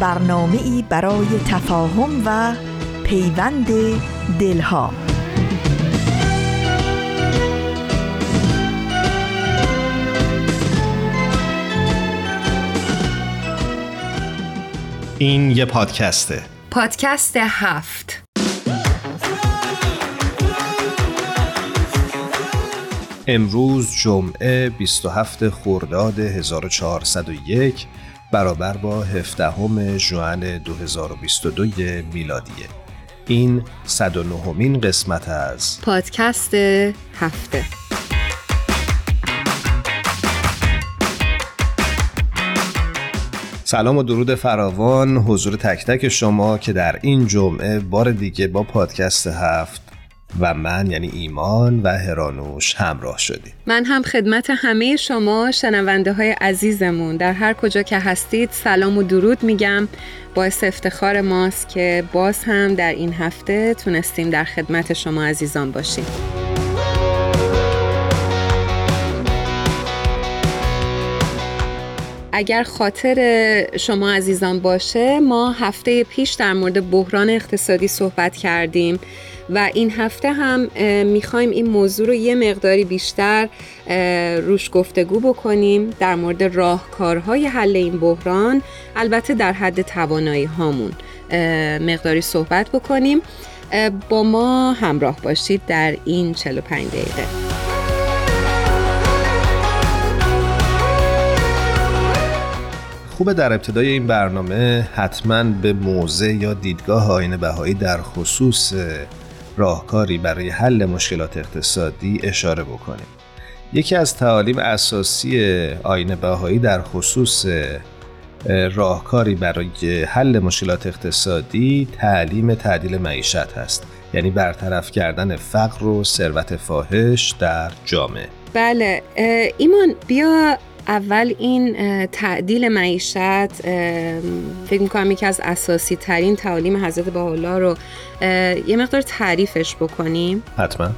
برنامه ای برای تفاهم و پیوند دلها. این یه پادکسته. پادکست هفت. امروز جمعه 27 خرداد 1401 برابر با 17 ژوئن 2022 میلادیه. این 109 مین قسمت از پادکست هفته. سلام و درود فراوان. حضور تک تک شما که در این جمعه بار دیگه با پادکست هفت و من یعنی ایمان و هرانوش همراه شدیم. من هم خدمت همه شما شنونده های عزیزمون. در هر کجا که هستید سلام و درود میگم. باعث افتخار ماست که باز هم در این هفته تونستیم در خدمت شما عزیزان باشیم. اگر خاطر شما عزیزان باشه ما هفته پیش در مورد بحران اقتصادی صحبت کردیم. و این هفته هم می‌خوایم این موضوع رو یه مقداری بیشتر روش گفتگو بکنیم در مورد راهکارهای حل این بحران البته در حد توانایی هامون مقداری صحبت بکنیم. با ما همراه باشید در این 45 دقیقه. خوبه در ابتدای این برنامه حتما به موضع یا دیدگاه آین بهایی در خصوص راهکاری برای حل مشکلات اقتصادی اشاره بکنیم. یکی از تعالیم اساسی آین بهایی در خصوص راهکاری برای حل مشکلات اقتصادی تعلیم تعدیل معیشت هست. یعنی برطرف کردن فقر و ثروت فاحش در جامعه. بله ایمان بیا اول این تعدیل معیشت فکر می‌کنم یکی از اساسی ترین تعالیم حضرت بهاءالله رو یه مقدار تعریفش بکنیم. حتما.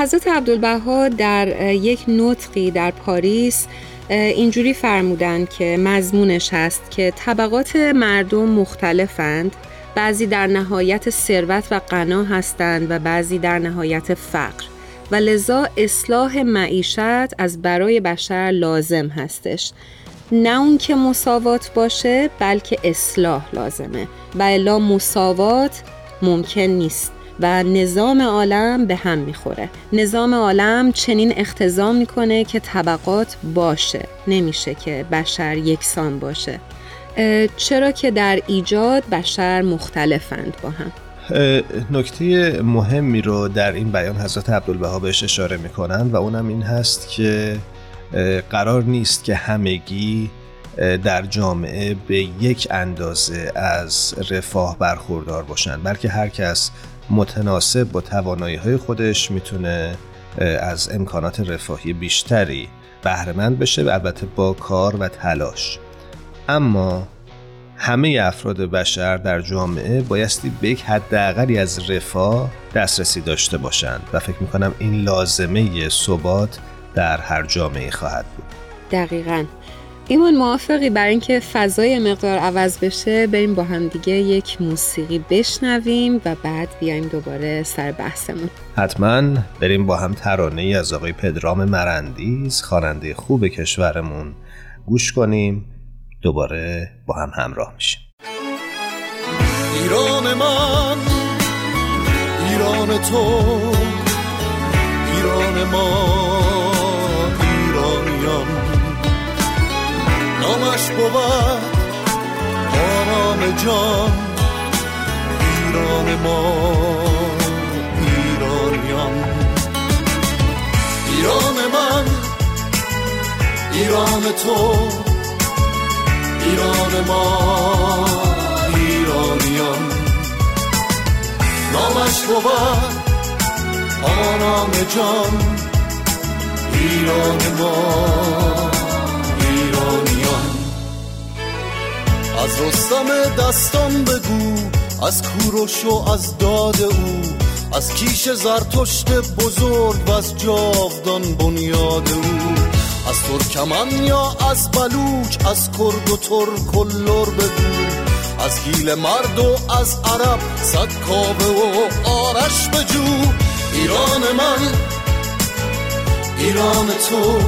حضرت عبدالبها در یک نطقی در پاریس اینجوری فرمودند که مضمونش هست که طبقات مردم مختلفند. بعضی در نهایت ثروت و غنا هستند و بعضی در نهایت فقر. و لذا اصلاح معیشت از برای بشر لازم هستش. نه اون که مساوات باشه بلکه اصلاح لازمه. و الا مساوات ممکن نیست. و نظام عالم به هم می‌خوره. نظام عالم چنین اختزام می‌کنه که طبقات باشه. نمیشه که بشر یکسان باشه. چرا که در ایجاد بشر مختلفند با هم. نکته مهمی رو در این بیان حضرت عبدالبها بهش اشاره می‌کنن و اونم این هست که قرار نیست که همگی در جامعه به یک اندازه از رفاه برخوردار باشن بلکه هر کس متناسب با توانایی های خودش می‌تونه از امکانات رفاهی بیشتری بهرهمند بشه و البته با کار و تلاش. اما همه افراد بشر در جامعه بایستی به یک حداقلی از رفاه دسترسی داشته باشند و فکر می‌کنم این لازمه ثبات در هر جامعه خواهد بود. دقیقا. ایمان موافقی بر اینکه فضای مقدار عوض بشه بریم با هم دیگه یک موسیقی بشنویم و بعد بیایم دوباره سر بحثمون. حتما بریم با هم ترانه ای از آقای پدرام مرندیز خواننده خوب کشورمون گوش کنیم. دوباره با هم همراه میشیم. ایران من ایران تو ایران ما ایرانیان. نامش بود آرام جان. ایران ما ایرانیان. ایران من ایران تو. ایران ما ایرانیان. نامش بود آرام جان. ایران ما ایرانیان. از رستم دستان بگو از کوروش و از داد او. از کیش زرتشت بزرگ و از جاودان بنیاد او. از ترکمن یا از بلوچ از کرد و ترک و لر بگو از گیل مرد و از عرب صد کابه و آرش بجو ایران من ایران تو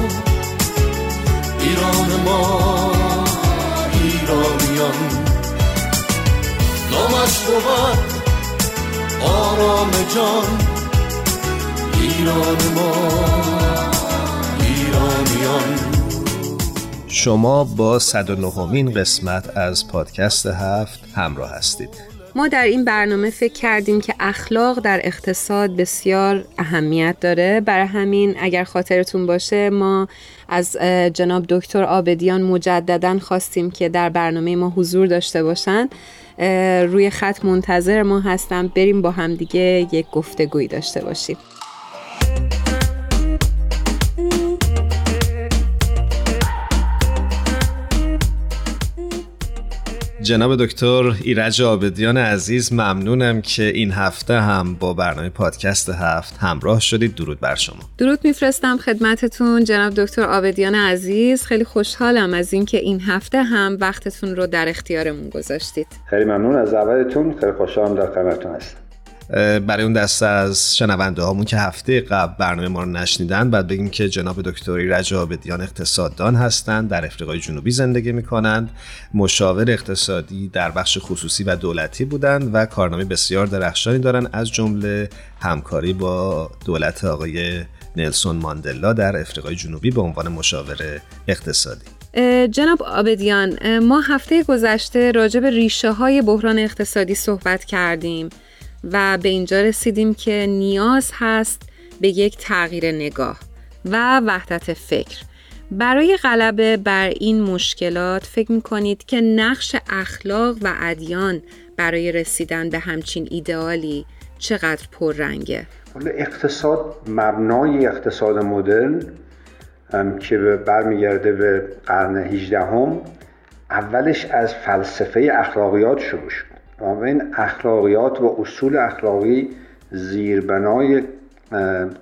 ایران ما ایرانیان. نامش بود آرام جان ایران ما. شما با 109 قسمت از پادکست هفت همراه هستید. ما در این برنامه فکر کردیم که اخلاق در اقتصاد بسیار اهمیت داره. برای همین اگر خاطرتون باشه ما از جناب دکتر آبدیان مجددا خواستیم که در برنامه ما حضور داشته باشن روی خط منتظر ما هستم. بریم با هم دیگه یک گفتگویی داشته باشیم. جناب دکتر ایرج آبدیان عزیز ممنونم که این هفته هم با برنامه پادکست هفت همراه شدید. درود بر شما. درود میفرستم خدمتتون جناب دکتر آبدیان عزیز. خیلی خوشحالم از اینکه این هفته هم وقتتون رو در اختیارمون گذاشتید. خیلی ممنون از دعوتتون. خیلی خوشحالم در خدمتتون هستم. برای اون دسته از شنونده هامون که هفته قبل برنامه ما رو نشنیدن بعد بگیم که جناب دکتر ایرج آبدیان اقتصاددان هستند در افریقای جنوبی زندگی می‌کنند مشاور اقتصادی در بخش خصوصی و دولتی بودند و کارنامه بسیار درخشانی دارند از جمله همکاری با دولت آقای نلسون ماندلا در افریقای جنوبی به عنوان مشاور اقتصادی. جناب آبدیان ما هفته گذشته راجع به ریشه های بحران اقتصادی صحبت کردیم. و به اینجا رسیدیم که نیاز هست به یک تغییر نگاه و وحدت فکر برای غلبه بر این مشکلات فکر می کنید که نقش اخلاق و ادیان برای رسیدن به همچین ایدئالی چقدر پررنگه؟ اقتصاد مبنای اقتصاد مدرن که برمیگرده به قرن 18 هم اولش از فلسفه اخلاقیات شروع شد این اخلاقیات و اصول اخلاقی زیربنای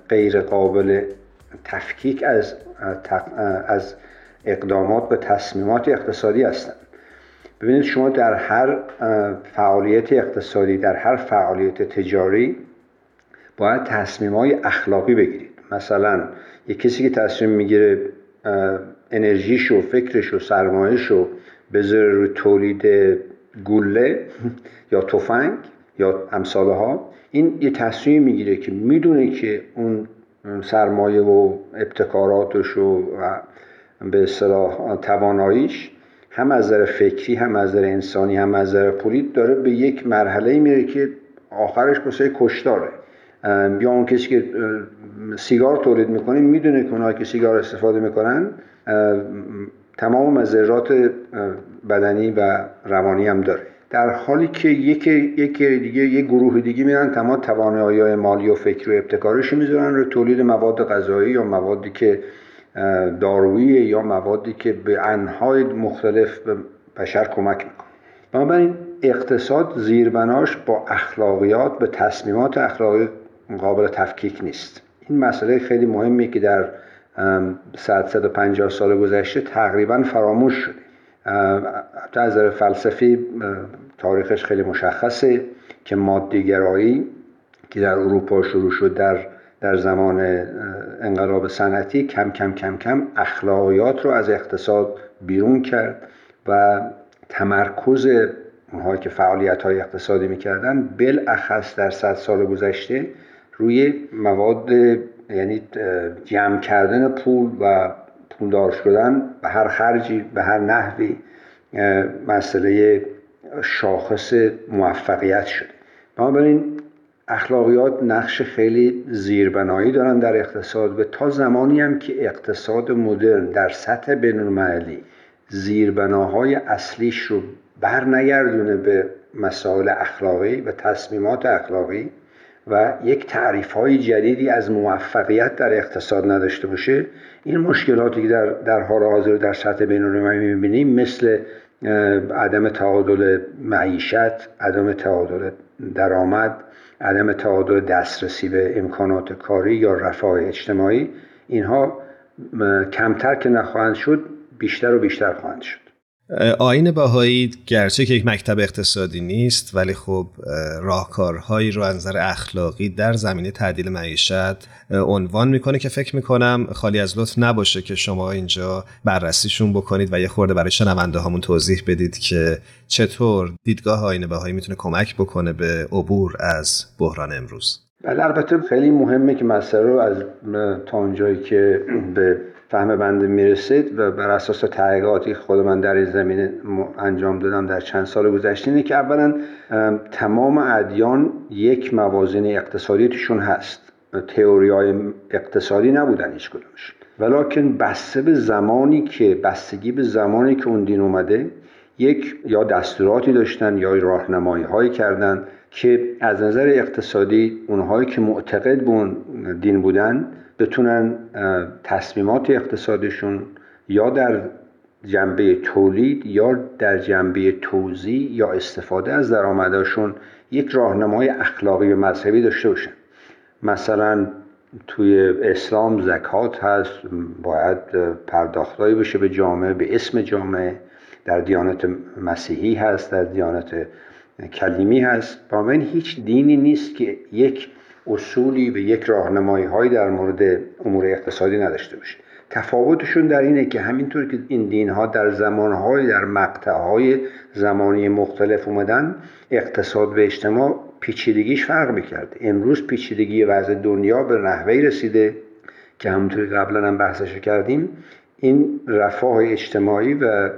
غیر قابل تفکیک از از اقدامات و تصمیمات اقتصادی هستند. ببینید شما در هر فعالیت اقتصادی در هر فعالیت تجاری باید تصمیم های اخلاقی بگیرید. مثلا یک کسی که تصمیم می‌گیره انرژیش و فکرش و سرمایش رو بذاره رو تولید گله یا تفنگ یا امثال ها این یه تصمیم می‌گیره که می‌دونه که اون سرمایه و ابتکاراتش و به اصطلاح تواناییش هم از نظر فکری هم از نظر انسانی هم از نظر پولی داره به یک مرحله میره که آخرش بسیار کشتاره. یا اون کسی که سیگار تولید می‌کنه می‌دونه که اونها که سیگار استفاده می‌کنن تمام مذرات بدنی و روانی هم داره. در حالی که یک یک دیگه یک گروه دیگه میرن تمام توانایی مالی و فکری و ابتکارش می‌ذارن رو تولید مواد غذایی یا موادی که دارویی یا موادی که به انهای مختلف به بشر کمک می‌کنه بنابراین اقتصاد زیربناش با اخلاقیات به تصمیمات اخلاقی قابل تفکیک نیست. این مسئله خیلی مهمی که در 100 پنجاه سال گذشته تقریبا فراموش شده. حتی از نظر فلسفی تاریخش خیلی مشخصه که مادیگرایی که در اروپا شروع شد در در زمان انقلاب صنعتی کم کم کم کم اخلاقیات رو از اقتصاد بیرون کرد و تمرکز اونهایی که فعالیت های اقتصادی می‌کردن بالاخص در صد سال گذشته روی مواد یعنی جمع کردن پول و پولدار شدن به هر خرجی به هر نحوی مسئله شاخص موفقیت شده بنابراین اخلاقیات نقش خیلی زیربنایی دارن در اقتصاد و تا زمانی هم که اقتصاد مدرن در سطح بینالمللی زیربناهای اصلیش رو بر نگردونه به مسائل اخلاقی و تصمیمات اخلاقی و یک تعریف های جدیدی از موفقیت در اقتصاد نداشته باشه. این مشکلاتی که در, در حال حاضر در سطح بین المللی می‌بینیم مثل عدم تعادل معیشت عدم تعادل درآمد عدم تعادل دسترسی به امکانات کاری یا رفاه اجتماعی اینها کمتر که نخواهند شد بیشتر و بیشتر خواهند شد. آین باهایی گرچه که یک مکتب اقتصادی نیست ولی خب راهکارهایی رو از نظر اخلاقی در زمینه تعدیل معیشت عنوان می‌کنه که فکر می‌کنم خالی از لطف نباشه که شما اینجا بررسیشون بکنید و یه خورده برای شنونده هامون توضیح بدید که چطور دیدگاه آین باهایی می‌تونه کمک بکنه به عبور از بحران امروز. بله البته خیلی مهمه که مسئله رو از تا اونجایی که به فهم بنده می‌رسید و بر اساس تحقیقاتی خود من در این زمینه انجام دادم در چند سال گذشته اینه که اولا تمام ادیان یک موازین اقتصادی توشون هست. تئوری های اقتصادی نبودن هیچ کدومش. ولیکن بسته به زمانی که بستگی به زمانی که اون دین اومده یک یا دستوراتی داشتن یا راهنمایی هایی کردن که از نظر اقتصادی اونهایی که معتقد به اون دین بودن بتونن تصمیمات اقتصادشون یا در جنبه تولید یا در جنبه توزیع یا استفاده از درآمدشون یک راهنمای اخلاقی و مذهبی داشته باشن. مثلا توی اسلام زکات هست باید پرداختایی بشه به جامعه به اسم جامعه. در دیانت مسیحی هست در دیانت کلیمی هست. بنابراین هیچ دینی نیست که یک اصولی و یک راهنمایی هایی در مورد امور اقتصادی نداشته باشه تفاوتشون در اینه که همینطور که این دین ها در زمانهای در مقطع زمانی مختلف اومدن اقتصاد و اجتماع پیچیدگیش فرق می‌کرد امروز پیچیدگی وضع دنیا به نحوه رسیده که همونطوری قبلا هم بحثش کردیم این رفاه اجتماعی و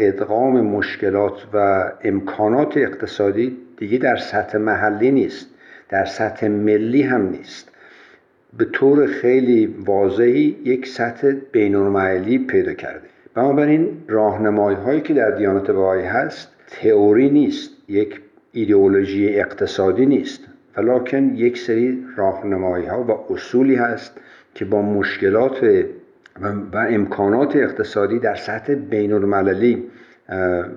ادغام مشکلات و امکانات اقتصادی دیگه در سطح محلی نیست. در سطح ملی هم نیست. به طور خیلی واضحی یک سطح بینالمللی پیدا کرده. بنابراین راهنمایی هایی که در دیانت بهایی هست تئوری نیست یک ایدئولوژی اقتصادی نیست. ولیکن یک سری راهنمایی ها و اصولی هست که با مشکلات و امکانات اقتصادی در سطح بین المللی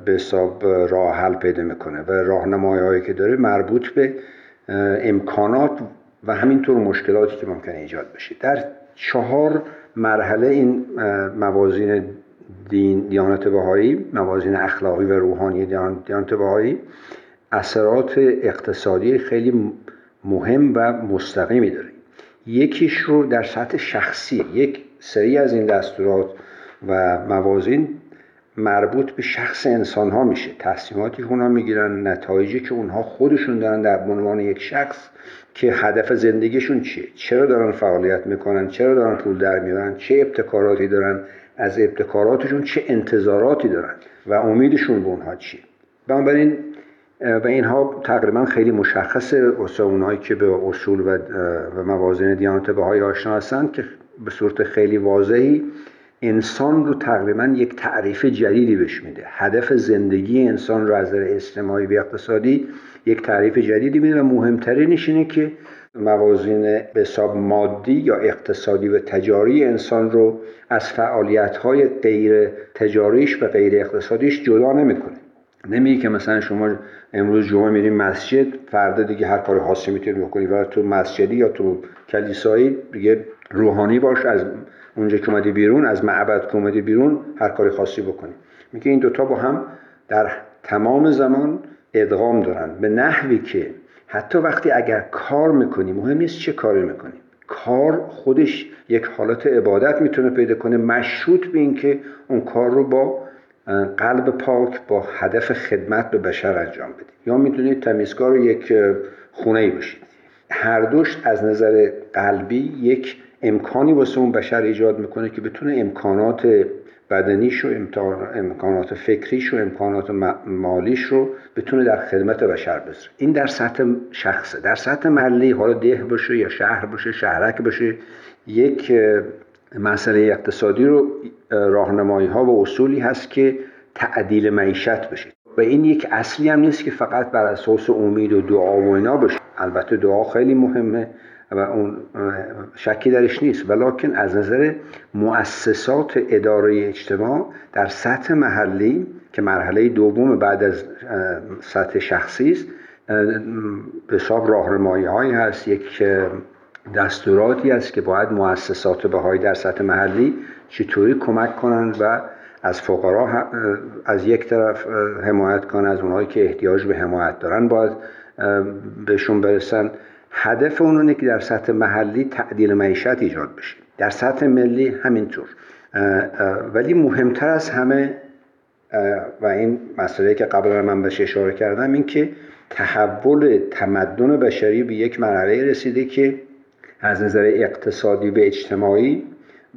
به حساب راه حل پیدا می‌کنه. و راهنمایی هایی که داره مربوط به امکانات و همینطور مشکلاتی که ممکنه ایجاد بشه. در چهار مرحله این موازین دین دیانت بهایی موازین اخلاقی و روحانی دیانت بهایی اثرات اقتصادی خیلی مهم و مستقیمی داره. یکیش رو در سطح شخصی یک سری از این دستورات و موازین مربوط به شخص انسان ها میشه. تصمیماتی که اونها می‌گیرن نتایجی که اونها خودشون دارن در عنوان یک شخص که هدف زندگیشون چیه؟ چرا دارن فعالیت می‌کنن؟ چرا دارن پول در میارن؟ چه ابتکاراتی دارن؟ از ابتکاراتشون چه انتظاراتی دارن؟ و امیدشون به اونها چیه؟ بنابراین و اینها تقریبا خیلی واسه اونهایی که به اصول و, و موازین دیانت بهایی آشنا هستند که به صورت خیلی واضحی انسان رو تقریبا یک تعریف جدیدی بهش میده. هدف زندگی انسان رو از نظر اجتماعی و اقتصادی یک تعریف جدیدی میده و مهمترینش اینه که موازین به حساب مادی یا اقتصادی و تجاری انسان رو از فعالیت های غیر تجاریش و غیر اقتصادیش جدا نمی‌کنه. نمیگه که مثلا شما امروز جمعه میریم مسجد فردا دیگه هر کار خاصی می‌تونی بکنی و تو مسجدی یا تو کلیسایی دیگه روحانی باش از اونجا که اومدی بیرون از معبد که اومدی بیرون هر کاری خاصی بکنی. میگه این دوتا با هم در تمام زمان ادغام دارن. به نحوی که حتی وقتی اگر کار می‌کنی مهم نیست چه کاری می‌کنی. کار خودش یک حالت عبادت می‌تونه پیدا کنه مشروط به اینکه اون کار رو با قلب پاک با هدف خدمت به بشر انجام بدید یا می‌تونید تمیزکار یک خونه ای باشید هر دوش از نظر قلبی یک امکانی واسه اون بشر ایجاد می‌کنه که بتونه امکانات بدنیش و امکانات فکریش و امکانات مالیش رو بتونه در خدمت بشر بذاره. این در سطح شخصه. در سطح محلی حالا ده باشه یا شهر باشه شهرک باشه یک مسئله اقتصادی رو راهنمایی ها و اصولی هست که تعدیل معیشت بشه. و این یک اصلی هم نیست که فقط بر اساس امید و دعا و اینا باشه. البته دعا خیلی مهمه. و اون شکی درش نیست. ولیکن از نظر مؤسسات اداره اجتماع در سطح محلی که مرحله دوم بعد از سطح شخصی است به حساب راهنمایی هایی هست. یک دستوراتی است که باید مؤسسات بهایی در سطح محلی چطوری کمک کنند و از فقرا از یک طرف حمایت کنند. از اونهایی که احتیاج به حمایت دارن باید بهشون برسن. هدف اون اینه که در سطح محلی تعدیل معیشت ایجاد بشه. در سطح ملی همینطور. ولی مهمتر از همه و این مسئله که قبلا من بهش اشاره کردم این که تحول تمدن بشری به یک مرحله رسیده که از نظر اقتصادی به اجتماعی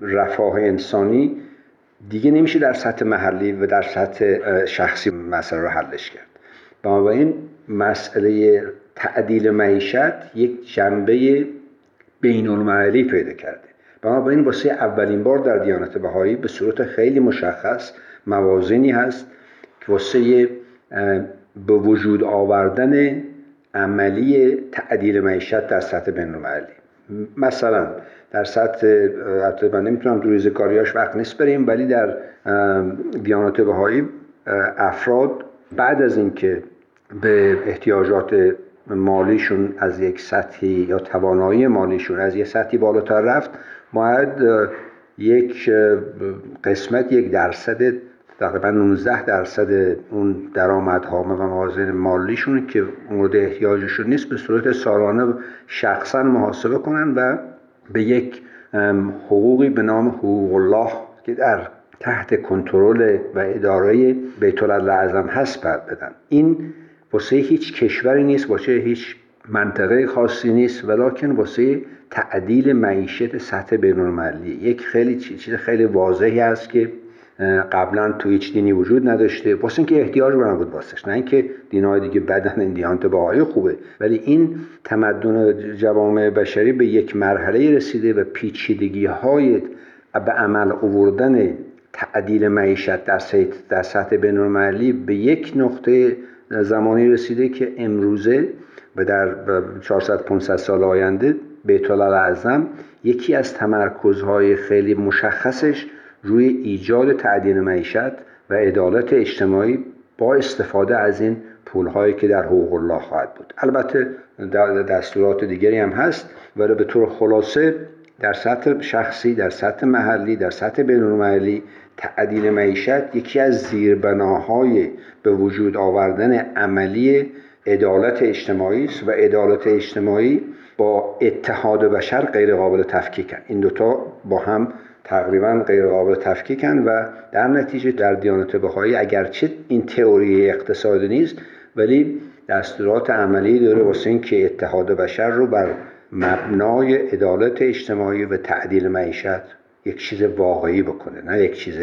رفاه انسانی دیگه نمیشه در سطح محلی و در سطح شخصی مسئله رو حلش کرد. بنابراین مسئله تعدیل معیشت یک جنبه بین المللی پیدا کرده. بنابراین واسه اولین بار در دیانت بهایی به صورت خیلی مشخص موازنی هست که واسه به وجود آوردن عملی تعدیل معیشت در سطح بین المللی مثلا در سطح من نمی‌تونم دو کاریاش وقت نیست بریم ولی در دیانت بهایی افراد بعد از اینکه به احتیاجات مالیشون از یک سطحی یا توانایی مالیشون از یک سطحی بالاتر رفت باید یک قسمت یک درصد تقریبا 19 درصد اون درآمدها و موازن مالیشون که مورد احتیاجشون نیست به صورت سالانه شخصا محاسبه کنن و به یک حقوقی به نام حقوق الله که در تحت کنترل و اداره بیت اعظم هست بدن. این واسه هیچ کشوری نیست واسه هیچ منطقه خاصی نیست ولیکن واسه تعدیل معیشت سطح بین یک خیلی چیز خیلی واضحی است که قبلا تو هیچ دینی وجود نداشته. واسه اینکه احتیاج به نبود واسش. نه اینکه دینهای دیگه بدن این دیانت باهایی خوبه. ولی این تمدن جوامع بشری به یک مرحله رسیده و پیچیدگی های به عمل آوردن تعدیل معیشت در, سطح بین به یک نقطه زمانی رسیده که امروزه و در 400 500 سال آینده بیت اعظم یکی از تمرکزهای خیلی مشخصش روی ایجاد تعدیل معیشت و عدالت اجتماعی با استفاده از این پولهایی که در حقوق الله خواهد بود. البته در دستورات دیگری هم هست ولی به طور خلاصه در سطح شخصی در سطح محلی در سطح بینالمحلی تعدیل معیشت یکی از زیربناهای به وجود آوردن عملی عدالت اجتماعی است و عدالت اجتماعی با اتحاد بشر غیر قابل تفکیکن این دوتا با هم تقریبا غیر قابل تفکیکن و در نتیجه در دیانت بهایی اگرچه این تئوری اقتصادی نیست ولی دستورات عملی داره واسه اینکه اتحاد بشر رو بر مبنای عدالت اجتماعی و تعدیل معیشت یک چیز واقعی بکنه نه یک چیز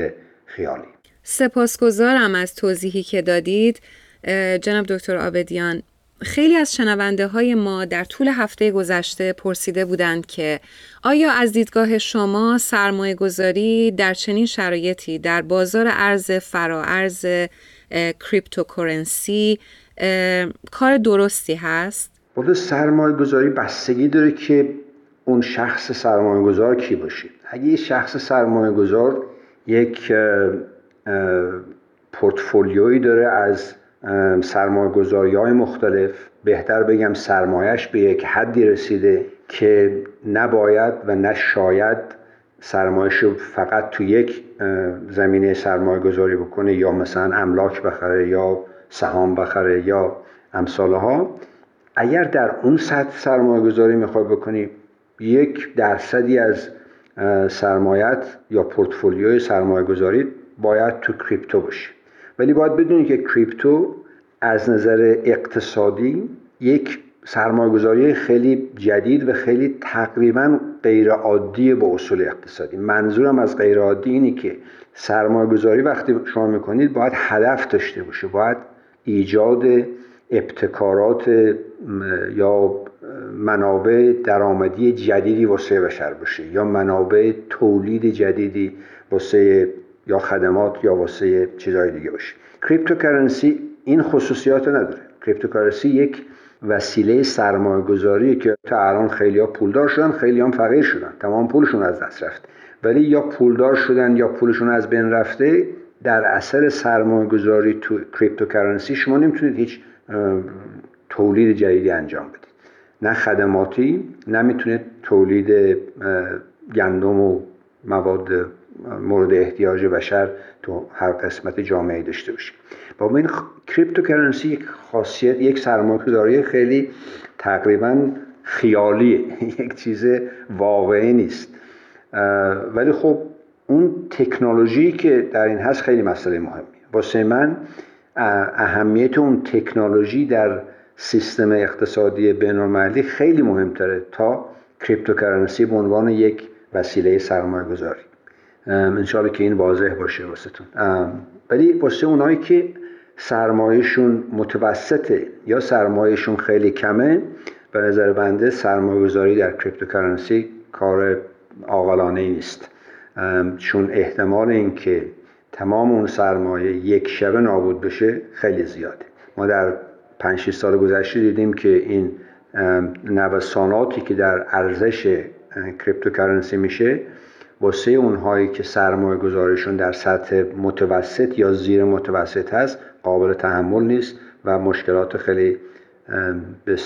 خیالی. سپاسگزارم از توضیحی که دادید جناب دکتر آبدیان. خیلی از شنونده های ما در طول هفته گذشته پرسیده بودند که آیا از دیدگاه شما سرمایه گذاری در چنین شرایطی در بازار ارز ارز cryptocurrency کار درستی هست؟ بود سرمایه گذاری بستگی داره که اون شخص سرمایه گذار کی باشه. اگه یه شخص سرمایه گذار یک پورتفولیویی داره از سرمایه گذاری های مختلف بهتر بگم سرمایش به یک حدی رسیده که نباید و نشاید سرمایش رو فقط تو یک زمینه سرمایه گذاری بکنه یا مثلا املاک بخره یا سهام بخره یا امثالها. اگر در اون سطح سرمایه گذاری می‌خوای بکنی یک درصدی از سرمایت یا پورتفولیوی سرمایه گذاری باید تو کریپتو باشه. ولی باید بدونید که کریپتو از نظر اقتصادی یک سرمایه‌گذاری خیلی جدید و خیلی تقریبا غیر عادی به اصول اقتصادی. منظورم از غیر عادی اینه که سرمایه‌گذاری وقتی شما می‌کنید باید هدف داشته باشه باید ایجاد ابتکارات یا منابع درآمدی جدیدی واسه بشر باشه یا منابع تولید جدیدی واسه یا خدمات یا واسه چیزهای دیگه باشه. cryptocurrency این خصوصیات نداره. cryptocurrency یک وسیله سرمایه گذاری که تا الان خیلی ها پولدار شدن خیلی هم فقیر شدن. تمام پولشون از دست رفت. ولی یا پولدار شدن یا پولشون از بین رفته در اثر سرمایه گذاری تو cryptocurrency شما نمی‌تونید هیچ تولید جدیدی انجام بدید. نه خدماتی نه می‌تونید تولید گندم و مواد مورد احتیاج بشر تو هر قسمت جامعه داشته باشیم با این کریپتوکارنسی یک خاصیت یک سرمایه‌گذاری خیلی تقریبا خیالیه. یک چیز واقعی نیست. ولی خب اون تکنولوژی که در این هست خیلی مسئله مهمی واسه من اهمیت اون تکنولوژی در سیستم اقتصادی بینالمللی خیلی مهمتره تا cryptocurrency به عنوان یک وسیله سرمایه گذاری انشاءالله که این واضح باشه واسهتون. ولی واسه اونایی که سرمایهشون متوسطه یا سرمایهشون خیلی کمه به نظر بنده سرمایه گذاری در cryptocurrency کار عاقلانه ای نیست چون احتمال اینکه تمام اون سرمایه یک شبه نابود بشه خیلی زیاده. ما در 5 سال گذشته دیدیم که این نوساناتی که در ارزش کریپتوکارنسی میشه واسه اونهایی که سرمایه گذارشون در سطح متوسط یا زیر متوسط هست قابل تحمل نیست و مشکلات خیلی به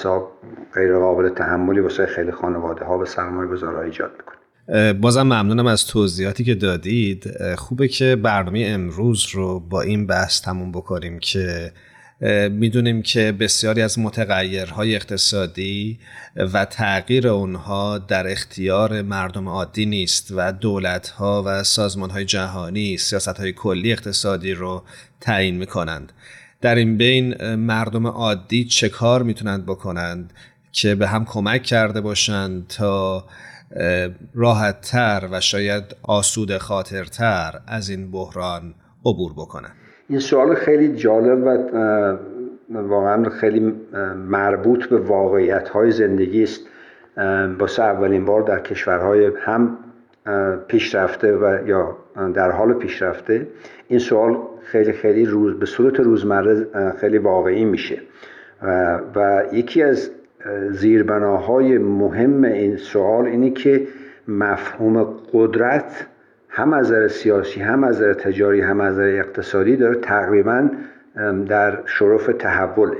غیر قابل تحملی واسه خیلی خانواده ها و سرمایه گذارها ایجاد می‌کنه. بازم ممنونم از توضیحاتی که دادید. خوبه که برنامه امروز رو با این بحث تموم بکنیم که می‌دونیم که بسیاری از متغیرهای اقتصادی و تغییر اونها در اختیار مردم عادی نیست و دولتها و سازمانهای جهانی سیاستهای کلی اقتصادی رو تعیین می‌کنند. در این بین مردم عادی چه کار می‌تونند بکنند که به هم کمک کرده باشند تا راحتتر و شاید آسود خاطرتر از این بحران عبور بکنند؟ این سوال خیلی جالب و واقعا خیلی مربوط به واقعیت های زندگی است. واسه اولین بار در کشورهای هم پیشرفته و یا در حال پیشرفته این سوال خیلی خیلی روز به صورت روزمره خیلی واقعی میشه. و, و یکی از زیربناهای مهم این سوال اینه که مفهوم قدرت هم از نظر سیاسی هم از نظر تجاری هم از نظر اقتصادی داره تقریبا در شرف تحول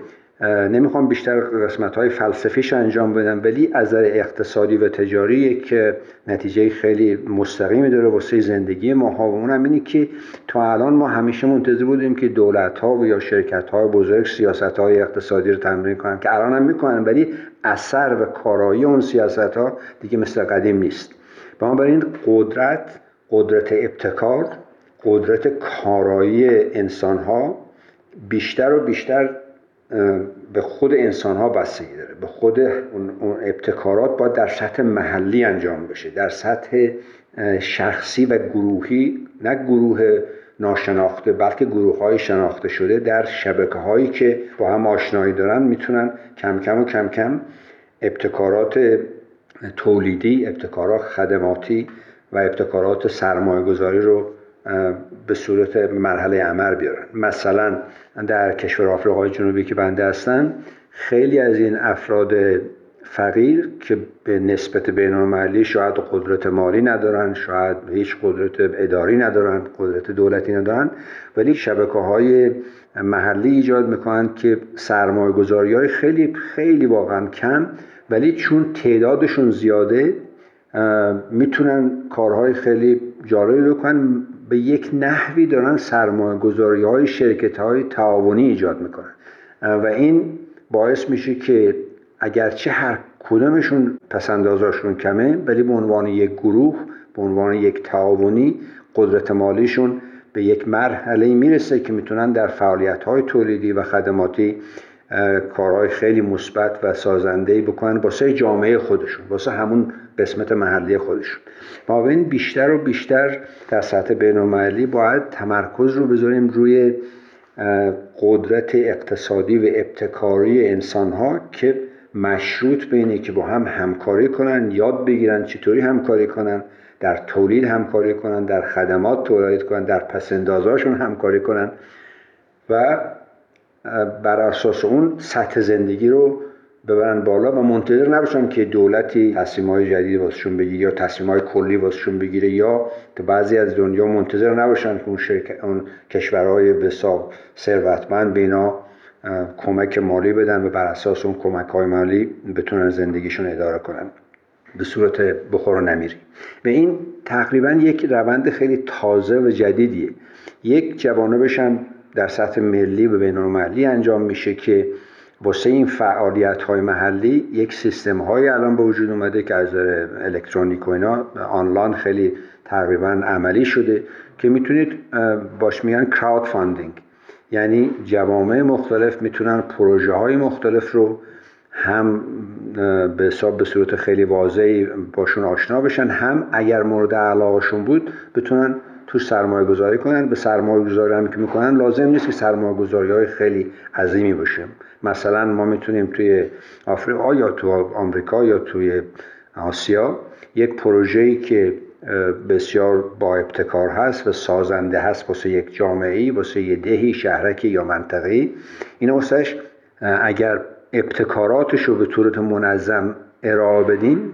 نمی‌خوام بیشتر قسمت های فلسفیش انجام بدم ولی از نظر اقتصادی و تجاری که نتیجه خیلی مستقیمی داره واسه زندگی ما ها و اونم اینه که تا الان ما همیشه منتظر بودیم که دولت ها یا شرکت های بزرگ سیاست های اقتصادی رو تمرین کنن که الان هم می‌کنن ولی اثر و کارایی اون سیاست ها دیگه مثل قدیم نیست. بنابراین قدرت قدرت ابتکار قدرت کارایی انسان ها بیشتر و بیشتر به خود انسان ها بستگی داره. به خود اون ابتکارات باید در سطح محلی انجام بشه در سطح شخصی و گروهی نه گروه ناشناخته بلکه گروه های شناخته شده در شبکه هایی که با هم آشنایی دارن می‌تونن کم کم و کم کم ابتکارات تولیدی ابتکارات خدماتی و ابتکارات سرمایه گذاری رو به صورت مرحله عمل بیارن. مثلا در کشور آفریقای جنوبی که بنده هستن خیلی از این افراد فقیر که به نسبت بینالمللی شاید قدرت مالی ندارن شاید هیچ قدرت اداری ندارن قدرت دولتی ندارن ولی شبکه های محلی ایجاد می‌کنن که سرمایه گذاری های خیلی خیلی واقعا کم ولی چون تعدادشون زیاده می‌تونن کارهای خیلی جالبی بکنن. به یک نحوی دارن سرمایه گذاری های شرکت های تعاونی ایجاد می‌کنن. و این باعث میشه که اگرچه هر کدومشون پسندازاشون کمه ولی به عنوان یک گروه به عنوان یک تعاونی قدرت مالیشون به یک مرحله می‌رسه که می‌تونن در فعالیت های تولیدی و خدماتی کارهای خیلی مثبت و سازنده بکنن واسه جامعه خودشون واسه همون قسمت محلی خودشون. ما این بیشتر و بیشتر در سطح بینالمللی باید تمرکز رو بذاریم روی قدرت اقتصادی و ابتکاری انسان ها که مشروط بینه که با هم همکاری کنن یاد بگیرن چطوری همکاری کنن در تولید همکاری کنن در خدمات تولید کنن در پسندازهاشون همکاری کنن و بر اساس اون سطح زندگی رو ببرن بالا و منتظر نباشن که دولتی تصمیم های جدید واسشون بگیره یا تصمیم های کلی واسشون بگیره یا تو بعضی از دنیا منتظر نباشن که اون, شرکت، اون کشورهای بسا ثروتمند بینا کمک مالی بدن و بر اساس اون کمک های مالی بتونن زندگیشون اداره کنن. به صورت بخور و نمیری. و این تقریبا یک روند خیلی تازه و جدیدیه. یک جوانبش هم در سطح ملی و بین انجام میشه که واسه این فعالیت های محلی یک سیستم های الان به وجود اومده که از الکترونیک و اینا آنلاین خیلی تقریبا عملی شده که می‌تونید باش میگن crowdfunding یعنی جوامع مختلف می‌تونن پروژه های مختلف رو هم به حساب به صورت خیلی واضحی باشون آشنا بشن هم اگر مورد علاقهشون بود بتونن تو سرمایه گذاری کنن. به سرمایه گذاری هم که می‌کنن لازم نیست که سرمایه گذاری های خیلی عظیمی باشه. مثلا ما می‌تونیم توی آفریقا یا تو آمریکا یا توی آسیا یک پروژه‌ای که بسیار با ابتکار هست و سازنده هست واسه یک جامعه واسه یه دهی شهرکی یا منطقه این واسهش اگر ابتکاراتش رو به صورت منظم ارائه بدیم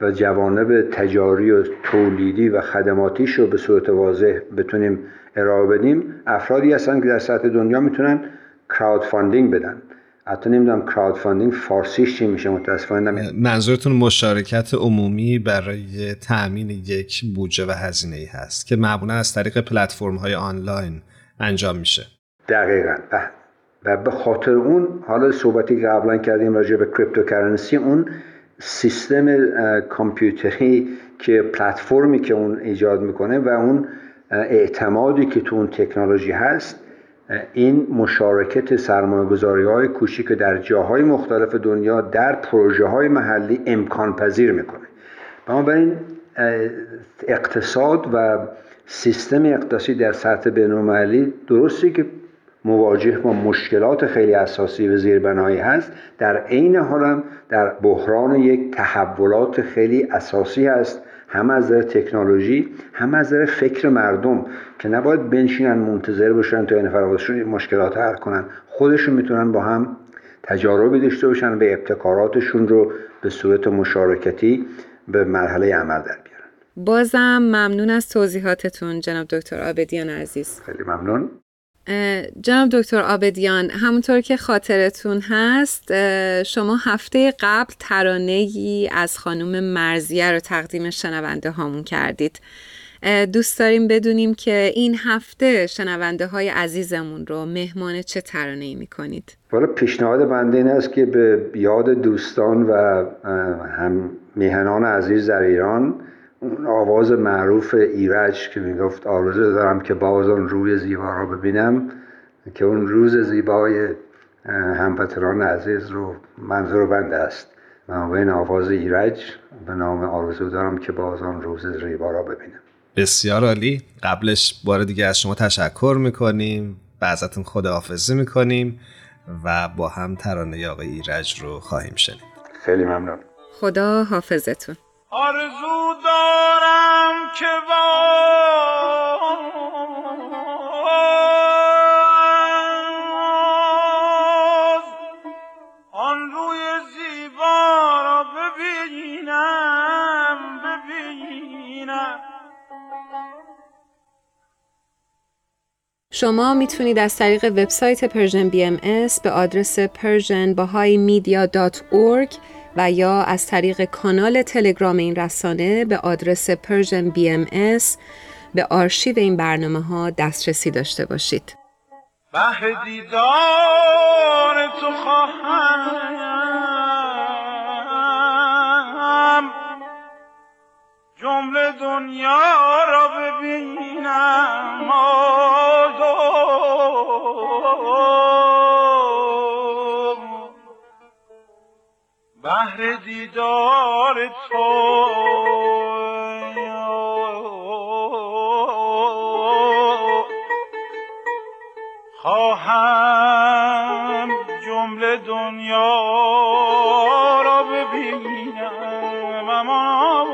و جوانب تجاری و تولیدی و خدماتیش رو به صورت واضح بتونیم ارائه بدیم افرادی هستن که در سطح دنیا می‌تونن crowdfunding بدن. حتی نمی‌دونم crowdfunding فارسیش چی میشه متاسفانه نمی‌دونم. منظورتون مشارکت عمومی برای تأمین یک بودجه و هزینه ای هست که معمولا از طریق پلتفرم های آنلاین انجام میشه؟ دقیقا. و به خاطر اون حالا صحبتی که قبلا کردیم راجع به cryptocurrency اون سیستم کامپیوتری که پلتفرمی که اون ایجاد می‌کنه و اون اعتمادی که تو اون تکنولوژی هست این مشارکت سرمایه گذاری های کوچیک در جاهای مختلف دنیا در پروژه های محلی امکان پذیر می‌کنه. بنابراین اقتصاد و سیستم اقتصادی در سطح بینالمللی درستی که مواجه با مشکلات خیلی اساسی و زیربنایی هست. در عین حالم در بحران یک تحولات خیلی اساسی هست. هم از نظر تکنولوژی هم از نظر فکر مردم که نباید بنشینن منتظر باشن تا این مشکلات حل کنن. خودشون می‌تونن با هم تجاربی داشته باشن و ابتکاراتشون رو به صورت مشارکتی به مرحله عمل در بیارن. بازم ممنون از توضیحاتتون جناب دکتر آبدیان عزیز. خیلی ممنون. جناب دکتر آبدیان همونطور که خاطرتون هست شما هفته قبل ترانه ای از خانم مرزیه رو تقدیم شنونده هامون کردید. دوست داریم بدونیم که این هفته شنونده های عزیزمون رو مهمان چه ترانه ای می‌کنید؟ والا پیشنهاد بنده این است که به یاد دوستان و هم میهنان عزیز در ایران اون آواز معروف ایرج که می‌گفت آرزو دارم که باز اون روی زیبا را ببینم که اون روز زیبای هموطنان عزیز رو منظور بنده است. این آواز ایرج به نام آرزو دارم که باز اون روز زیبا را ببینم. بسیار عالی. قبلش بار دیگه از شما تشکر می‌کنیم. و ازتون خداحافظی می‌کنیم و با هم ترانه آقای ایرج رو خواهیم شنید. خیلی ممنون. خدا حافظتون. آرزو دارم که ببینم شما می‌تونید از طریق وبسایت Persian BM به آدرس persianbahaimedia.org و یا از طریق کانال تلگرام این رسانه به آدرس Persian BM به آرشیو این برنامه ها دسترسی داشته باشید. دیدار تو خواهم. جمله دنیا را ببینم. بهر دیدار تو. خواهم جمله دنیا را ببینم اما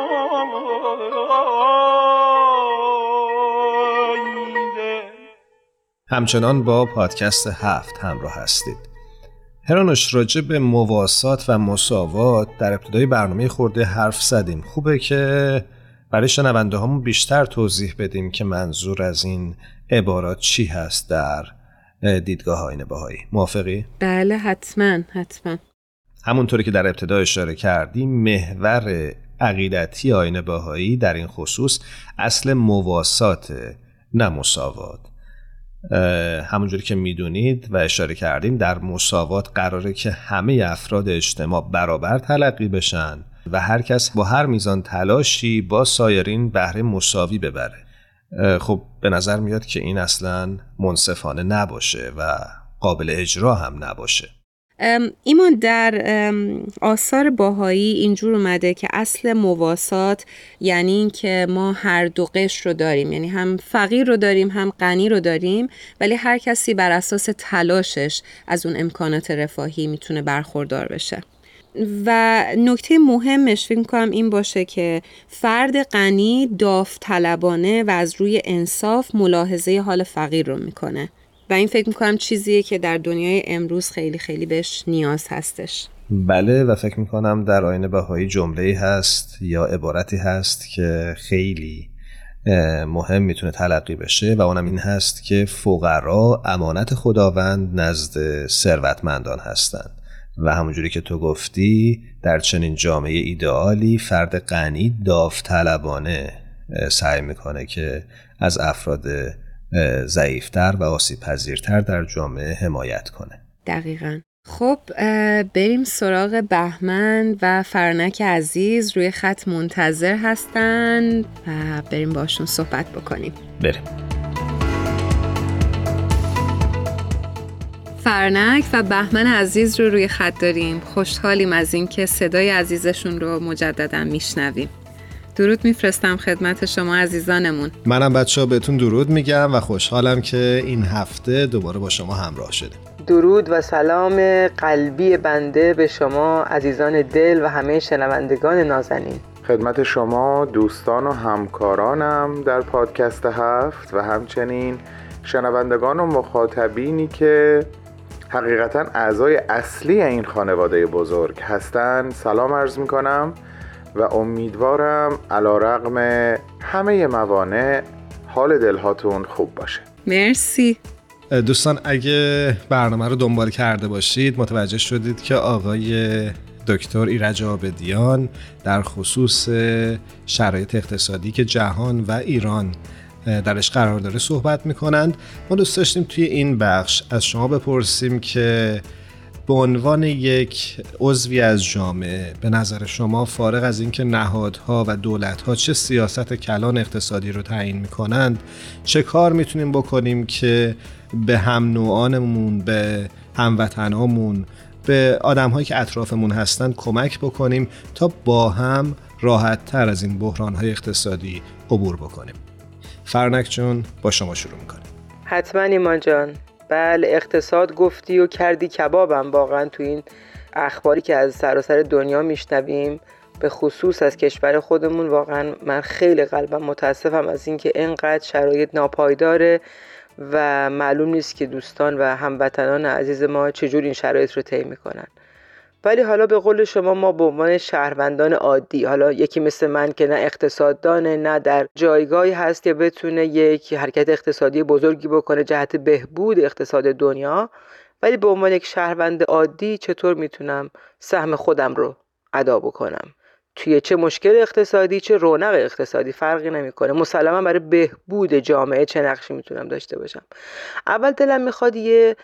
همچنان با پادکست هفت همراه هستید. هرانوش راجع به مواسات و مساوات در ابتدای برنامه خورده حرف زدیم. خوبه که برای شنونده همون بیشتر توضیح بدیم که منظور از این عبارات چی هست در دیدگاه آین بهایی. موافقی؟ بله حتما حتما. همونطوری که در ابتدا اشاره کردیم محور عقیدتی آین بهایی در این خصوص اصل مواسات نه مساوات. همونجوری که می‌دونید و اشاره کردیم در مساوات قراره که همه افراد اجتماع برابر تلقی بشن و هر کس با هر میزان تلاشی با سایرین بهره مساوی ببره. خب به نظر میاد که این اصلا منصفانه نباشه و قابل اجرا هم نباشه. ایمان در آثار باهایی اینجور اومده که اصل مواسات یعنی اینکه ما هر دو قش رو داریم یعنی هم فقیر رو داریم هم غنی رو داریم ولی هر کسی بر اساس تلاشش از اون امکانات رفاهی می‌تونه برخوردار بشه. و نکته مهمش فکر کنم این باشه که فرد غنی داوطلبانه و از روی انصاف ملاحظه حال فقیر رو می‌کنه. و این فکر می‌کنم چیزیه که در دنیای امروز خیلی خیلی بهش نیاز هستش. بله و فکر می‌کنم در آینه بهایی جمله هست یا عبارتی هست که خیلی مهم می‌تونه تلقی بشه و اونم این هست که فقرا امانت خداوند نزد ثروتمندان هستند و همونجوری که تو گفتی در چنین جامعه ایدئالی فرد غنی داوطلبانه سعی می‌کنه که از افراد ضعیفتر و آسیب پذیرتر در جامعه حمایت کنه. دقیقا. خب بریم سراغ بهمن و فرنک عزیز. روی خط منتظر هستن و بریم باشون صحبت بکنیم. بریم. فرنک و بهمن عزیز رو روی خط داریم. خوشحالیم از اینکه صدای عزیزشون رو مجددا میشنویم. درود میفرستم خدمت شما عزیزانمون. منم بچه ها بهتون درود میگم و خوشحالم که این هفته دوباره با شما همراه شده درود و سلام قلبی بنده به شما عزیزان دل و همه شنوندگان نازنین. خدمت شما دوستان و همکارانم در پادکست هفت و همچنین شنوندگان و مخاطبینی که حقیقتا اعضای اصلی این خانواده بزرگ هستند سلام عرض می کنم و امیدوارم علا رقم همه موانع حال دلهاتون خوب باشه. مرسی. دوستان اگه برنامه رو دنبال کرده باشید متوجه شدید که آقای دکتر ایرج آبدیان در خصوص شرایط اقتصادی که جهان و ایران درش قرار داره صحبت می‌کنند. ما دوست داشتیم توی این بخش از شما بپرسیم که به عنوان یک عضوی از جامعه به نظر شما فارغ از اینکه نهادها و دولتها چه سیاست کلان اقتصادی رو تعیین می‌کنند چه کار می‌تونیم بکنیم که به هم نوعانمون به هموطنامون به آدم هایی که اطرافمون هستند کمک بکنیم تا با هم راحت تر از این بحران های اقتصادی عبور بکنیم. فرنک جون با شما شروع می‌کنیم. حتما ایمان جان. بله اقتصاد گفتی و کردی کبابم. واقعا تو این اخباری که از سراسر دنیا میشنویم به خصوص از کشور خودمون واقعا من خیلی قلبم متاسفم از اینکه اینقدر شرایط ناپایداره و معلوم نیست که دوستان و هموطنان عزیز ما چجور این شرایط رو طی می‌کنن. ولی حالا به قول شما ما به عنوان شهروندان عادی حالا یکی مثل من که نه اقتصاددانه نه در جایگاهی هست که بتونه یک حرکت اقتصادی بزرگی بکنه جهت بهبود اقتصاد دنیا. ولی به عنوان یک شهروند عادی چطور می‌تونم سهم خودم رو ادا بکنم؟ توی چه مشکل اقتصادی چه رونق اقتصادی؟ فرقی نمی‌کنه. مسلما برای بهبود جامعه چه نقشی می‌تونم داشته باشم؟ اول دلم می‌خواد یه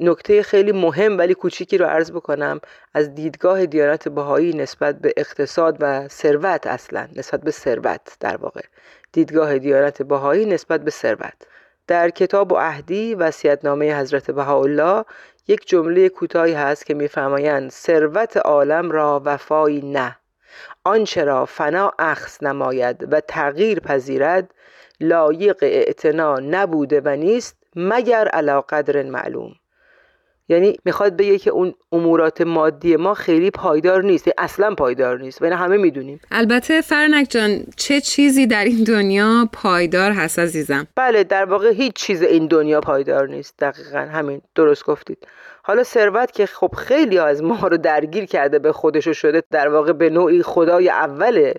نکته خیلی مهم ولی کوچیکی رو عرض بکنم از دیدگاه دیانت بهایی نسبت به اقتصاد و ثروت اصلا نسبت به ثروت در دیدگاه دیانت بهایی نسبت به ثروت. در کتاب و عهدی وصیت‌نامه حضرت بهاءالله یک جمله کوتاهی هست که میفرمایند ثروت عالم را وفایی نه. آنچه را فنا اخذ نماید و تغییر پذیرد لایق اعتنا نبوده و نیست مگر علا قدر معلوم. یعنی می‌خواد بگه که اون امورات مادی ما خیلی پایدار نیست اصلا پایدار نیست. و همه می‌دونیم. البته فرنک جان چه چیزی در این دنیا پایدار هست عزیزم؟ بله در واقع هیچ چیز این دنیا پایدار نیست. دقیقا همین درست گفتید. حالا ثروت که خب خیلی از ما رو درگیر کرده به خودشو شده در واقع به نوعی خدای اوله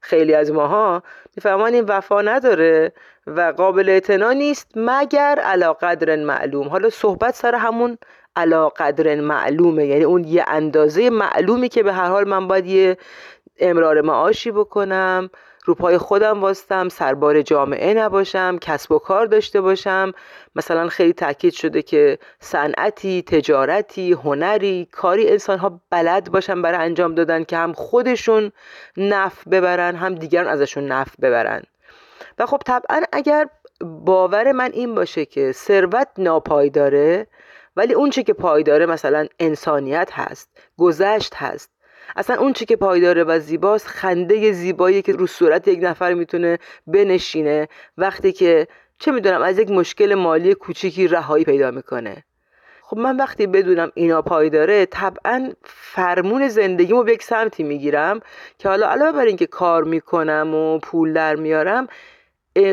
خیلی از ماها میفهمان این وفا نداره و قابل اعتنا نیست مگر علا قدر معلوم. حالا صحبت سر همون علا قدر معلومه. یعنی اون یه اندازه معلومی که به هر حال من باید یه امرار معاشی بکنم رو پای خودم واستم سربار جامعه نباشم کسب و کار داشته باشم. مثلا خیلی تاکید شده که صنعتی تجارتی هنری کاری انسان ها بلد باشن برای انجام دادن که هم خودشون نف ببرن هم دیگران ازشون نف ببرن. و خب طبعا اگر باور من این باشه که ثروت ناپایداره ولی اون چی که پایداره مثلا انسانیت هست گذشت هست. اصلا اون چی که پایداره و زیباست خنده زیبایی که رو صورت یک نفر می‌تونه بنشینه. وقتی که چه می‌دونم از یک مشکل مالی کوچیکی رهایی پیدا می‌کنه. خب من وقتی بدونم اینا پایداره طبعا فرمون زندگیمو به یک سمتی می‌گیرم که حالا علاوه بر اینکه کار می‌کنم و پول در میارم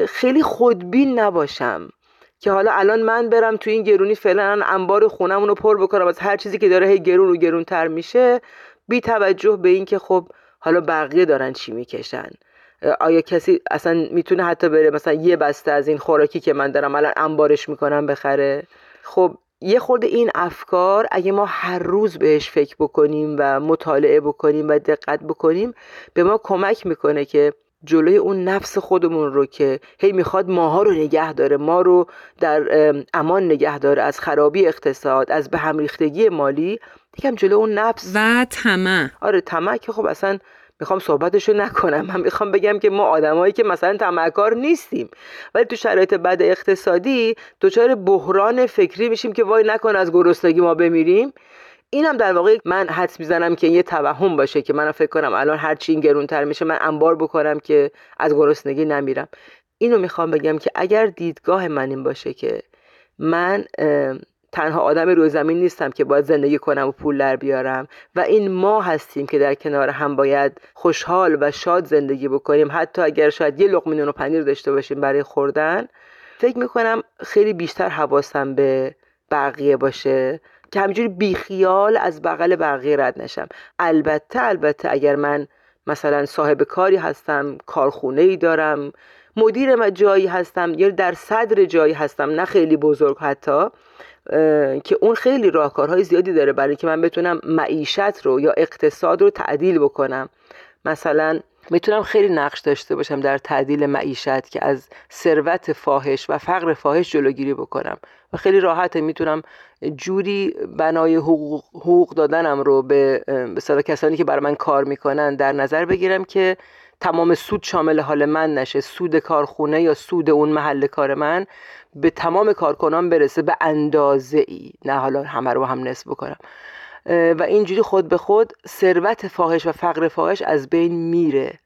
خیلی خودبین نباشم. که حالا الان من برم تو این گرونی فعلا انبار خونمون رو پر بکنم. از هر چیزی که داره هی گرون و گرونتر میشه بی توجه به اینکه خب حالا بقیه دارن چی می‌کشن. آیا کسی اصلا می‌تونه حتی بره مثلا یه بسته از این خوراکی که من دارم الان انبارش می‌کنم بخره؟ خب یه خورده این افکار اگه ما هر روز بهش فکر بکنیم و مطالعه بکنیم و دقت بکنیم به ما کمک می‌کنه که جلوی اون نفس خودمون رو که هی می‌خواد ماها رو نگه داره ما رو در امان نگه داره از خرابی اقتصاد از به هم ریختگی مالی یکم جلو اون نفس. و طمع. آره طمع که خب اصلا می‌خوام صحبتشو نکنم. من می‌خوام بگم که ما آدمایی که مثلا طمعکار نیستیم ولی تو شرایط بد اقتصادی دچار بحران فکری میشیم که وای نکن از گرسنگی ما بمیریم. اینم در واقع من حدس می‌زنم که یه توهم باشه که من فکر کنم الان هر چی این گرونتر میشه من انبار بکنم که از گرسنگی نمیرم. اینو می‌خوام بگم که اگر دیدگاه من این باشه که من تنها آدم روی زمین نیستم که باید زندگی کنم و پول در بیارم و این ما هستیم که در کنار هم باید خوشحال و شاد زندگی بکنیم حتی اگر شاید یه لقمه نون و پنیر داشته باشیم برای خوردن فکر می‌کنم خیلی بیشتر حواسم به بقیه باشه که همینجوری بیخیال از بغل بقیه رد نشم. البته البته اگر من مثلا صاحب کاری هستم کارخونه ای دارم مدیر جایی هستم یا در صدر جایی هستم نه خیلی بزرگ حتی که اون خیلی راهکارهای زیادی داره برای که من بتونم معیشت رو یا اقتصاد رو تعدیل بکنم. مثلا می‌تونم خیلی نقش داشته باشم در تعدیل معیشت که از ثروت فاحش و فقر فاحش جلوگیری بکنم. و خیلی راحته می‌تونم جوری بنای حقوق, حقوق دادنم رو به مثلا کسانی که برای من کار می‌کنن در نظر بگیرم که تمام سود شامل حال من نشه. سود کارخونه یا سود اون محل کار من به تمام کارکنان برسه به اندازه ای نه حالا همه رو هم نصف بکنم. و اینجوری خود به خود ثروت فاحش و فقر فاحش از بین میره.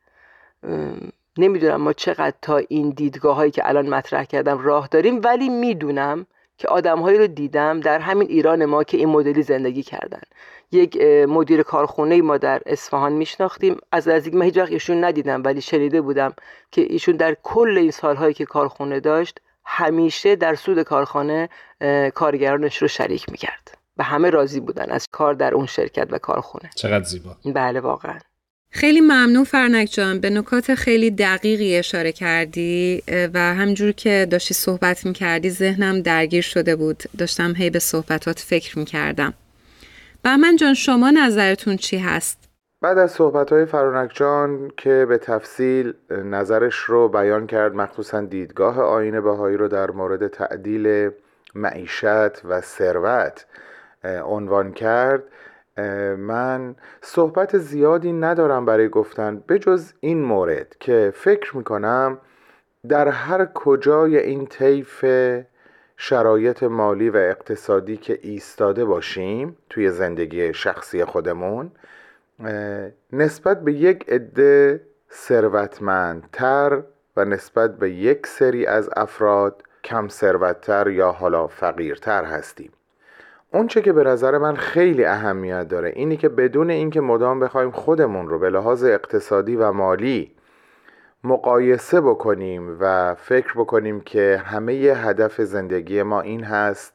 نمی‌دونم ما چقدر تا این دیدگاه هایی که الان مطرح کردم راه داریم ولی می‌دونم که آدمهایی رو دیدم در همین ایران ما که این مدلی زندگی کردن. یک مدیر کارخونه ما در اصفهان میشناختیم. از نزدیک من هیچ ایشون ندیدم ولی شنیده بودم که ایشون در کل این سالهایی که کارخونه داشت همیشه در سود کارخانه کارگرانش رو شریک می‌کرد و همه راضی بودن از کار در اون شرکت و کارخونه. چقدر زیبا. بله واقعا. خیلی ممنون فرنک جان. به نکات خیلی دقیقی اشاره کردی و همجور که داشتی صحبت می‌کردی ذهنم درگیر شده بود. داشتم هی به صحبتات فکر می‌کردم. بهمن جان شما نظرتون چی هست؟ بعد از صحبت های جان که به تفصیل نظرش رو بیان کرد مخصوصا دیدگاه آین بهایی رو در مورد تعدیل معیشت و ثروت عنوان کرد. من صحبت زیادی ندارم برای گفتن بجز این مورد که فکر می‌کنم در هر کجای این طیف شرایط مالی و اقتصادی که ایستاده باشیم توی زندگی شخصی خودمون نسبت به یک عده ثروتمندتر و نسبت به یک سری از افراد کم ثروتتر یا حالا فقیرتر هستیم. اونچه که به نظر من خیلی اهمیت داره اینی که بدون اینکه مدام بخوایم خودمون رو به لحاظ اقتصادی و مالی مقایسه بکنیم و فکر بکنیم که همه هدف زندگی ما این هست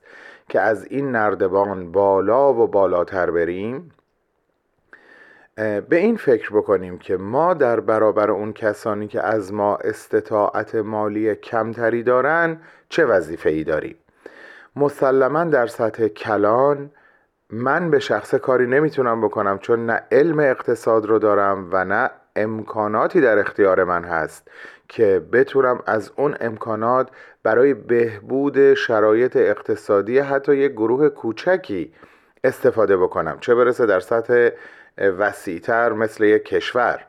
که از این نردبان بالا و بالاتر بریم به این فکر بکنیم که ما در برابر اون کسانی که از ما استطاعت مالی کمتری دارن چه وظیفه ای داریم. مسلما در سطح کلان من به شخص کاری نمی‌تونم بکنم چون نه علم اقتصاد رو دارم و نه امکاناتی در اختیار من هست که بتونم از اون امکانات برای بهبود شرایط اقتصادی حتی یک گروه کوچکی استفاده بکنم. چه برسه در سطح وسیعتر مثل یک کشور.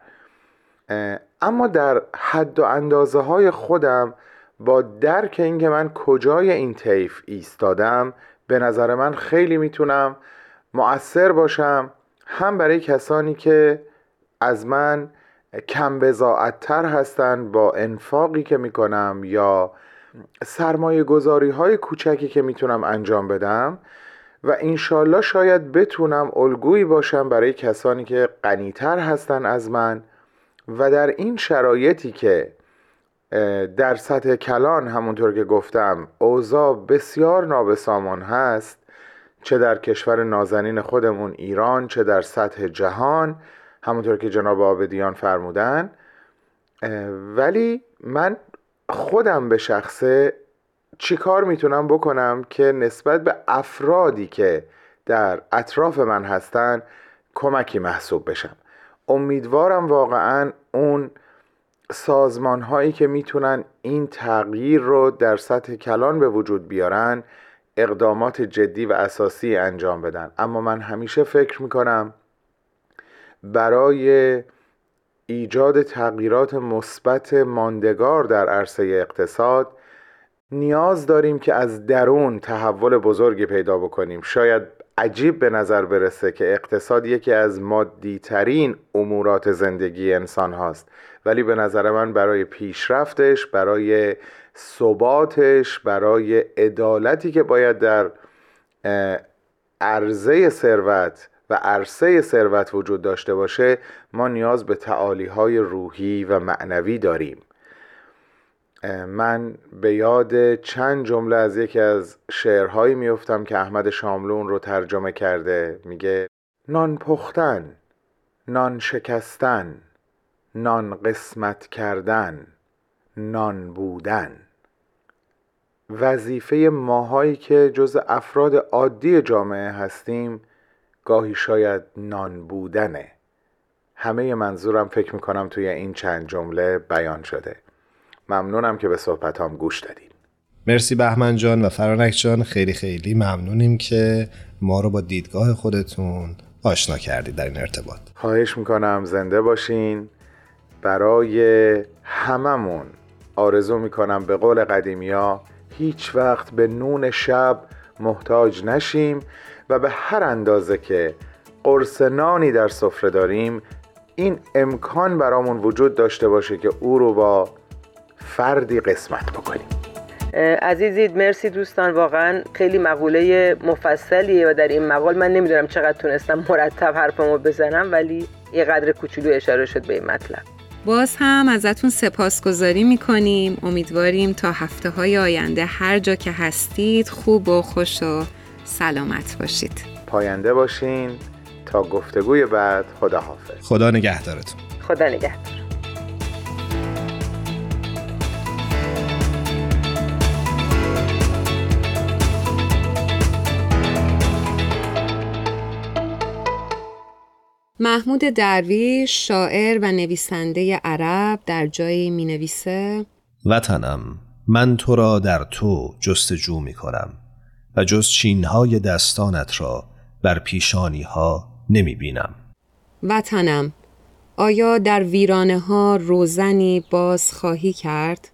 اما در حد و اندازه های خودم با درک اینکه من کجای این طیف ایستادم به نظر من خیلی می‌تونم مؤثر باشم هم برای کسانی که از من کم بزاعتتر هستند با انفاقی که می‌کنم یا سرمایه گذاری های کوچکی که می‌تونم انجام بدم و انشالله شاید بتونم الگویی باشم برای کسانی که غنیتر هستن از من و در این شرایطی که در سطح کلان همونطور که گفتم اوضاع بسیار نابسامان هست چه در کشور نازنین خودمون ایران چه در سطح جهان همونطور که جناب آبدیان فرمودن. ولی من خودم به شخصه چیکار می‌تونم بکنم که نسبت به افرادی که در اطراف من هستن کمکی محسوب بشم. امیدوارم واقعا اون سازمان هایی که می‌تونن این تغییر رو در سطح کلان به وجود بیارن اقدامات جدی و اساسی انجام بدن. اما من همیشه فکر می‌کنم برای ایجاد تغییرات مثبت ماندگار در عرصه اقتصاد نیاز داریم که از درون تحول بزرگی پیدا بکنیم. شاید عجیب به نظر برسه که اقتصاد یکی از مادی ترین امورات زندگی انسان هاست. ولی به نظر من برای پیشرفتش برای ثباتش برای عدالتی که باید در عرضه ثروت و عرصه ثروت وجود داشته باشه ما نیاز به تعالی های روحی و معنوی داریم. من به یاد چند جمله از یکی از شعرهایی میفتم که احمد شاملون رو ترجمه کرده. میگه نان پختن نان شکستن. نان قسمت کردن نان بودن. وظیفه ماهایی که جز افراد عادی جامعه هستیم گاهی شاید نان بودنه. همه منظورم فکر می‌کنم توی این چند جمله بیان شده. ممنونم که به صحبتام گوش دادین. مرسی بهمن جان و فرانک جان. خیلی خیلی ممنونیم که ما رو با دیدگاه خودتون آشنا کردید در این ارتباط. خواهش می‌کنم. زنده باشین. برای هممون. آرزو می‌کنم به قول قدیمیا هیچ وقت به نون شب محتاج نشیم و به هر اندازه که قرص نانی در سفره داریم این امکان برامون وجود داشته باشه که او رو با فردی قسمت بکنیم. عزیزید مرسی دوستان واقعا خیلی مقوله مفصلیه و در این مقال من نمی‌دونم چقدر تونستم مرتب حرفمو بزنم ولی یه قدر کوچولو اشاره شد به این مطلب. باز هم ازتون سپاسگزاری می‌کنیم. امیدواریم تا هفته های آینده هر جا که هستید خوب و خوش و سلامت باشید. پاینده باشین تا گفتگوی بعد. خدا حافظ خدا نگهدارتون. خدا نگهدار. محمود درویش شاعر و نویسنده عرب در جایی می نویسه وطنم من تو را در تو جستجو می کنم و جز چینهای دستانت را بر پیشانی ها نمی بینم وطنم آیا در ویرانه ها روزنی باز خواهی کرد؟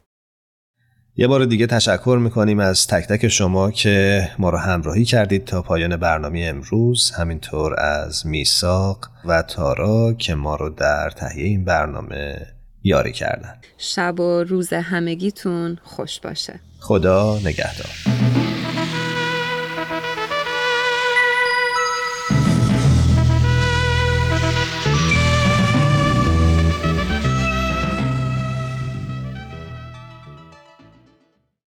یه بار دیگه تشکر می‌کنیم از تک تک شما که ما رو همراهی کردید تا پایان برنامه امروز همینطور از میساق و تارا که ما رو در تهیه این برنامه یاری کردن. شب و روز همگیتون خوش باشه. خدا نگهدار.